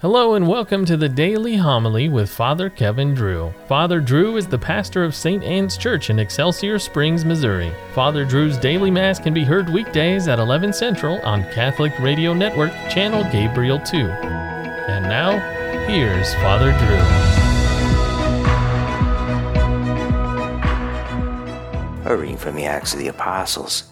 Hello and welcome to the Daily Homily with Father Kevin Drew. Father Drew is the pastor of St. Anne's Church in Excelsior Springs, Missouri. Father Drew's daily mass can be heard weekdays at 11 Central on Catholic Radio Network, channel Gabriel 2. And now, here's Father Drew. A reading from the Acts of the Apostles.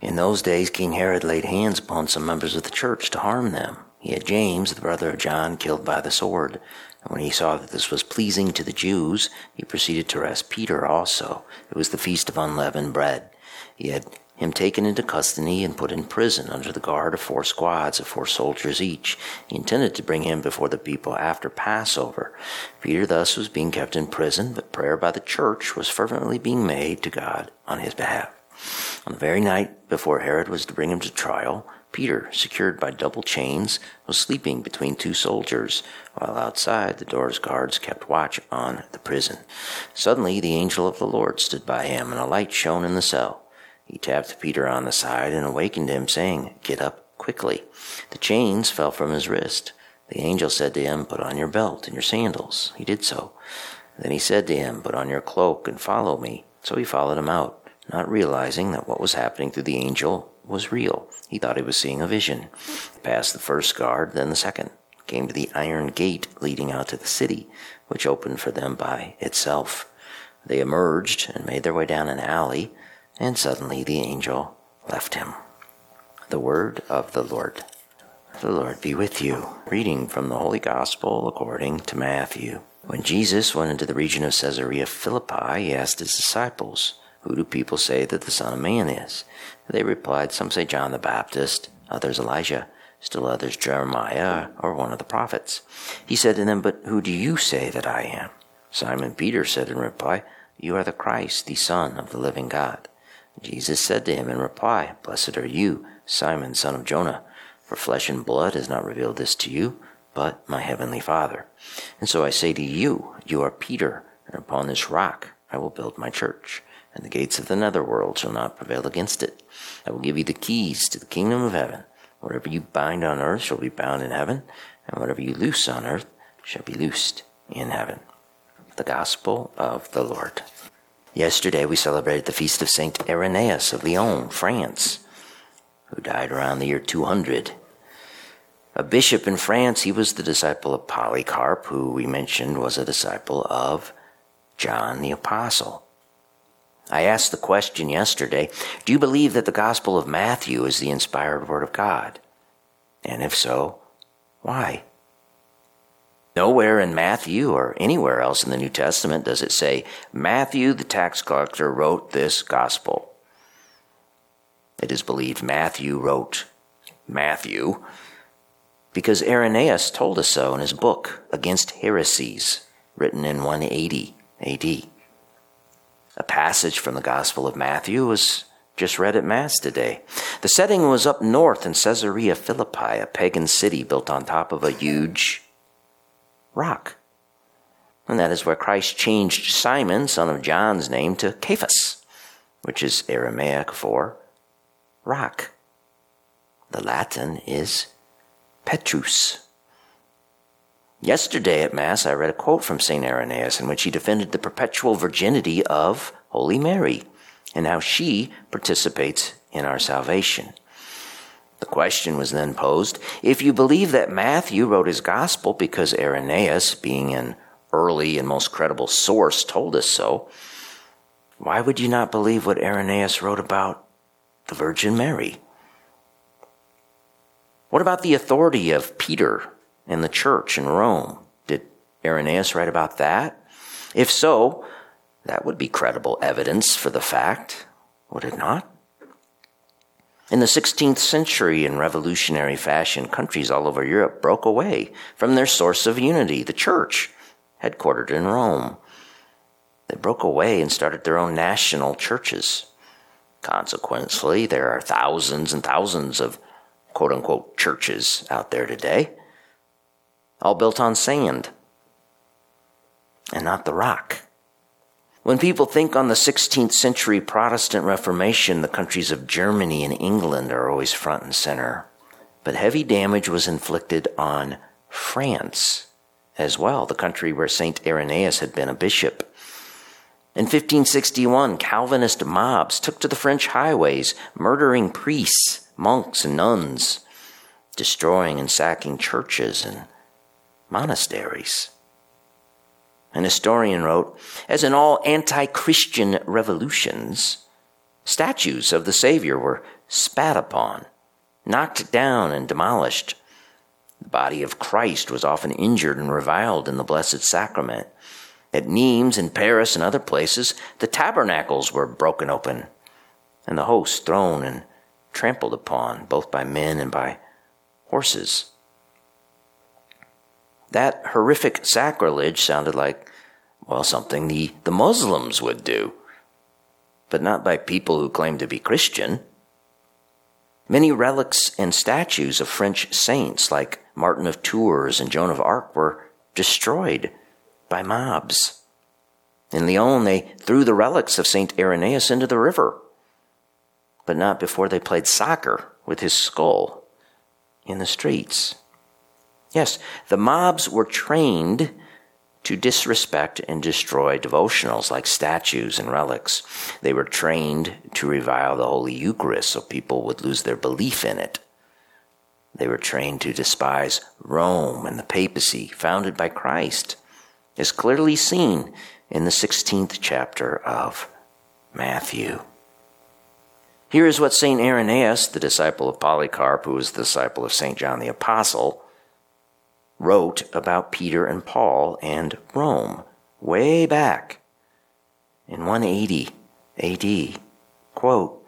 In those days, King Herod laid hands upon some members of the church to harm them. He had James, the brother of John, killed by the sword. And when he saw that this was pleasing to the Jews, he proceeded to arrest Peter also. It was the feast of unleavened bread. He had him taken into custody and put in prison under the guard of four squads of four soldiers each. He intended to bring him before the people after Passover. Peter thus was being kept in prison, but prayer by the church was fervently being made to God on his behalf. On the very night before Herod was to bring him to trial, Peter, secured by double chains, was sleeping between two soldiers, while outside the door's guards kept watch on the prison. Suddenly the angel of the Lord stood by him, and a light shone in the cell. He tapped Peter on the side and awakened him, saying, Get up quickly. The chains fell from his wrist. The angel said to him, Put on your belt and your sandals. He did so. Then he said to him, Put on your cloak and follow me. So he followed him out, not realizing that what was happening through the angel was real. He thought he was seeing a vision. Passed the first guard, then the second, came to the iron gate leading out to the city, which opened for them by itself. They emerged and made their way down an alley, and suddenly the angel left him. The word of the Lord. The Lord be with you. Reading from the Holy Gospel according to Matthew. When Jesus went into the region of Caesarea Philippi, he asked his disciples, Who do people say that the Son of Man is? They replied, Some say John the Baptist, others Elijah, still others Jeremiah or one of the prophets. He said to them, But who do you say that I am? Simon Peter said in reply, You are the Christ, the Son of the living God. Jesus said to him in reply, Blessed are you, Simon, son of Jonah, for flesh and blood has not revealed this to you, but my heavenly Father. And so I say to you, You are Peter, and upon this rock I will build my church and the gates of the netherworld shall not prevail against it. I will give you the keys to the kingdom of heaven. Whatever you bind on earth shall be bound in heaven, and whatever you loose on earth shall be loosed in heaven. The Gospel of the Lord. Yesterday we celebrated the feast of Saint Irenaeus of Lyon, France, who died around the year 200. A bishop in France, he was the disciple of Polycarp, who we mentioned was a disciple of John the Apostle. I asked the question yesterday Do you believe that the Gospel of Matthew is the inspired Word of God? And if so, why? Nowhere in Matthew or anywhere else in the New Testament does it say, Matthew the tax collector wrote this Gospel. It is believed Matthew wrote Matthew because Irenaeus told us so in his book Against Heresies, written in 180 AD. A passage from the Gospel of Matthew was just read at Mass today. The setting was up north in Caesarea Philippi, a pagan city built on top of a huge rock. And that is where Christ changed Simon, son of John's name, to Cephas, which is Aramaic for rock. The Latin is Petrus. Yesterday at Mass, I read a quote from St. Irenaeus in which he defended the perpetual virginity of Holy Mary and how she participates in our salvation. The question was then posed if you believe that Matthew wrote his gospel because Irenaeus, being an early and most credible source, told us so, why would you not believe what Irenaeus wrote about the Virgin Mary? What about the authority of Peter in the church in Rome. Did Irenaeus write about that? If so, that would be credible evidence for the fact, would it not? In the 16th century, in revolutionary fashion, countries all over Europe broke away from their source of unity, the church, headquartered in Rome. They broke away and started their own national churches. Consequently, there are thousands and thousands of quote unquote churches out there today all built on sand and not the rock. When people think on the 16th century Protestant Reformation, the countries of Germany and England are always front and center. But heavy damage was inflicted on France as well, the country where St. Irenaeus had been a bishop. In 1561, Calvinist mobs took to the French highways, murdering priests, monks, and nuns, destroying and sacking churches and monasteries. An historian wrote As in all anti Christian revolutions, statues of the Savior were spat upon, knocked down, and demolished. The body of Christ was often injured and reviled in the Blessed Sacrament. At Nimes in Paris and other places, the tabernacles were broken open, and the host thrown and trampled upon, both by men and by horses. That horrific sacrilege sounded like, well, something the, the Muslims would do, but not by people who claim to be Christian. Many relics and statues of French saints like Martin of Tours and Joan of Arc were destroyed by mobs. In Lyon, they threw the relics of St. Irenaeus into the river, but not before they played soccer with his skull in the streets. Yes, the mobs were trained to disrespect and destroy devotionals like statues and relics. They were trained to revile the Holy Eucharist so people would lose their belief in it. They were trained to despise Rome and the papacy founded by Christ, as clearly seen in the 16th chapter of Matthew. Here is what St. Irenaeus, the disciple of Polycarp, who was the disciple of St. John the Apostle, wrote about Peter and Paul and Rome way back in 180 AD. Quote,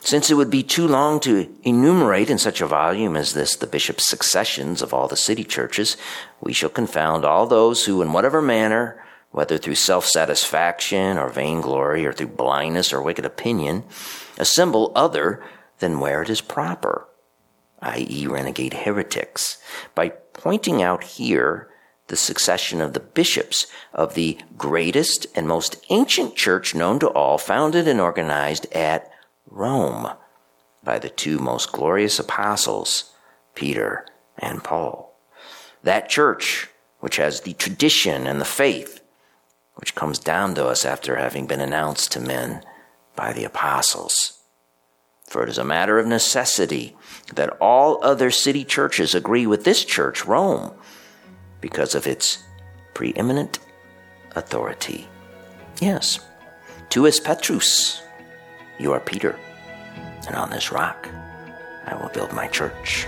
since it would be too long to enumerate in such a volume as this the bishop's successions of all the city churches, we shall confound all those who, in whatever manner, whether through self satisfaction or vainglory or through blindness or wicked opinion, assemble other than where it is proper, i.e., renegade heretics, by pointing out here the succession of the bishops of the greatest and most ancient church known to all, founded and organized at Rome by the two most glorious apostles, Peter and Paul. That church, which has the tradition and the faith, which comes down to us after having been announced to men by the apostles. For it is a matter of necessity that all other city churches agree with this church, Rome, because of its preeminent authority. Yes, tu es Petrus, you are Peter, and on this rock I will build my church.